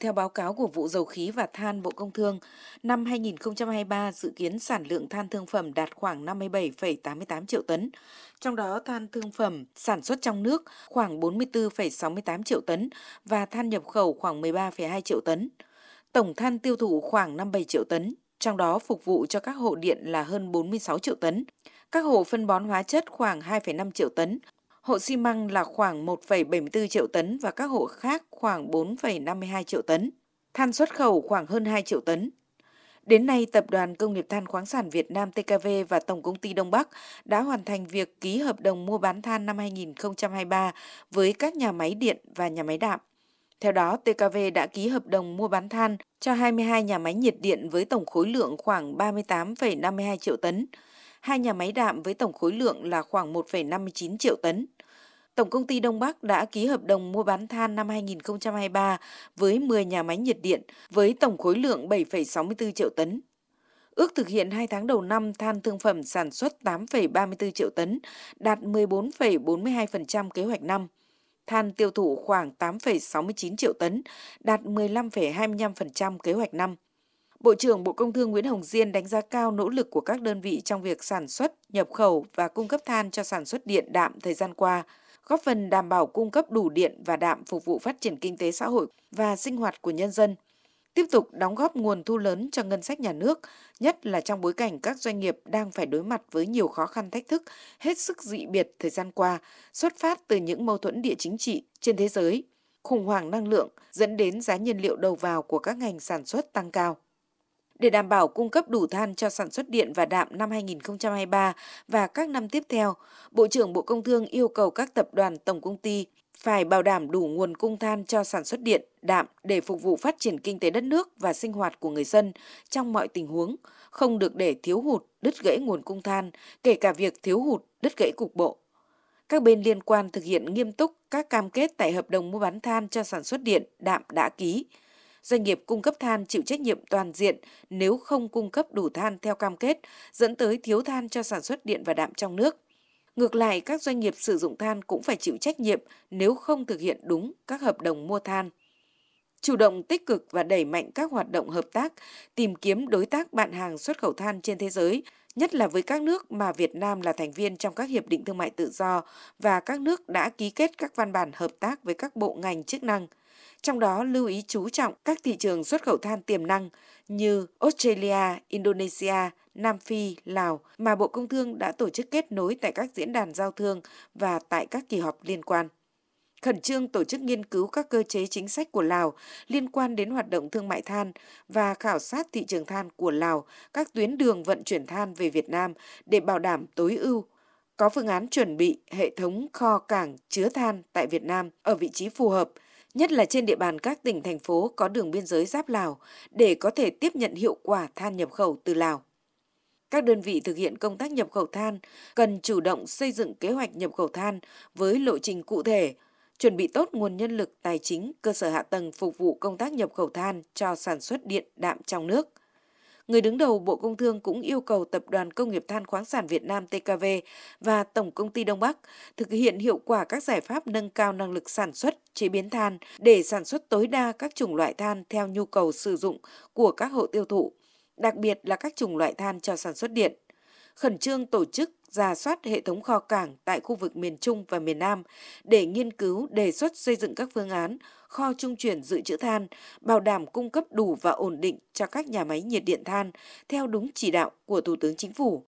Theo báo cáo của vụ dầu khí và than Bộ Công Thương, năm 2023 dự kiến sản lượng than thương phẩm đạt khoảng 57,88 triệu tấn, trong đó than thương phẩm sản xuất trong nước khoảng 44,68 triệu tấn và than nhập khẩu khoảng 13,2 triệu tấn. Tổng than tiêu thụ khoảng 57 triệu tấn, trong đó phục vụ cho các hộ điện là hơn 46 triệu tấn, các hộ phân bón hóa chất khoảng 2,5 triệu tấn, hộ xi măng là khoảng 1,74 triệu tấn và các hộ khác khoảng 4,52 triệu tấn. Than xuất khẩu khoảng hơn 2 triệu tấn. Đến nay, Tập đoàn Công nghiệp Than khoáng sản Việt Nam TKV và Tổng công ty Đông Bắc đã hoàn thành việc ký hợp đồng mua bán than năm 2023 với các nhà máy điện và nhà máy đạm. Theo đó, TKV đã ký hợp đồng mua bán than cho 22 nhà máy nhiệt điện với tổng khối lượng khoảng 38,52 triệu tấn, hai nhà máy đạm với tổng khối lượng là khoảng 1,59 triệu tấn. Tổng công ty Đông Bắc đã ký hợp đồng mua bán than năm 2023 với 10 nhà máy nhiệt điện với tổng khối lượng 7,64 triệu tấn. Ước thực hiện 2 tháng đầu năm than thương phẩm sản xuất 8,34 triệu tấn, đạt 14,42% kế hoạch năm. Than tiêu thụ khoảng 8,69 triệu tấn, đạt 15,25% kế hoạch năm. Bộ trưởng Bộ Công Thương Nguyễn Hồng Diên đánh giá cao nỗ lực của các đơn vị trong việc sản xuất, nhập khẩu và cung cấp than cho sản xuất điện đạm thời gian qua, góp phần đảm bảo cung cấp đủ điện và đạm phục vụ phát triển kinh tế xã hội và sinh hoạt của nhân dân. Tiếp tục đóng góp nguồn thu lớn cho ngân sách nhà nước, nhất là trong bối cảnh các doanh nghiệp đang phải đối mặt với nhiều khó khăn thách thức hết sức dị biệt thời gian qua, xuất phát từ những mâu thuẫn địa chính trị trên thế giới, khủng hoảng năng lượng dẫn đến giá nhiên liệu đầu vào của các ngành sản xuất tăng cao. Để đảm bảo cung cấp đủ than cho sản xuất điện và đạm năm 2023 và các năm tiếp theo, Bộ trưởng Bộ Công Thương yêu cầu các tập đoàn tổng công ty phải bảo đảm đủ nguồn cung than cho sản xuất điện, đạm để phục vụ phát triển kinh tế đất nước và sinh hoạt của người dân trong mọi tình huống, không được để thiếu hụt, đứt gãy nguồn cung than, kể cả việc thiếu hụt, đứt gãy cục bộ. Các bên liên quan thực hiện nghiêm túc các cam kết tại hợp đồng mua bán than cho sản xuất điện, đạm đã ký, doanh nghiệp cung cấp than chịu trách nhiệm toàn diện nếu không cung cấp đủ than theo cam kết, dẫn tới thiếu than cho sản xuất điện và đạm trong nước. Ngược lại, các doanh nghiệp sử dụng than cũng phải chịu trách nhiệm nếu không thực hiện đúng các hợp đồng mua than. Chủ động tích cực và đẩy mạnh các hoạt động hợp tác, tìm kiếm đối tác bạn hàng xuất khẩu than trên thế giới, nhất là với các nước mà Việt Nam là thành viên trong các hiệp định thương mại tự do và các nước đã ký kết các văn bản hợp tác với các bộ ngành chức năng – trong đó lưu ý chú trọng các thị trường xuất khẩu than tiềm năng như Australia, Indonesia, Nam Phi, Lào mà Bộ Công Thương đã tổ chức kết nối tại các diễn đàn giao thương và tại các kỳ họp liên quan. Khẩn trương tổ chức nghiên cứu các cơ chế chính sách của Lào liên quan đến hoạt động thương mại than và khảo sát thị trường than của Lào, các tuyến đường vận chuyển than về Việt Nam để bảo đảm tối ưu có phương án chuẩn bị hệ thống kho cảng chứa than tại Việt Nam ở vị trí phù hợp – nhất là trên địa bàn các tỉnh thành phố có đường biên giới giáp Lào để có thể tiếp nhận hiệu quả than nhập khẩu từ Lào. Các đơn vị thực hiện công tác nhập khẩu than cần chủ động xây dựng kế hoạch nhập khẩu than với lộ trình cụ thể, chuẩn bị tốt nguồn nhân lực tài chính, cơ sở hạ tầng phục vụ công tác nhập khẩu than cho sản xuất điện đạm trong nước – người đứng đầu Bộ Công Thương cũng yêu cầu Tập đoàn Công nghiệp Than khoáng sản Việt Nam TKV và Tổng công ty Đông Bắc thực hiện hiệu quả các giải pháp nâng cao năng lực sản xuất, chế biến than để sản xuất tối đa các chủng loại than theo nhu cầu sử dụng của các hộ tiêu thụ, đặc biệt là các chủng loại than cho sản xuất điện. Khẩn trương tổ chức ra soát hệ thống kho cảng tại khu vực miền Trung và miền Nam để nghiên cứu đề xuất xây dựng các phương án kho trung chuyển dự trữ than, bảo đảm cung cấp đủ và ổn định cho các nhà máy nhiệt điện than theo đúng chỉ đạo của Thủ tướng Chính phủ.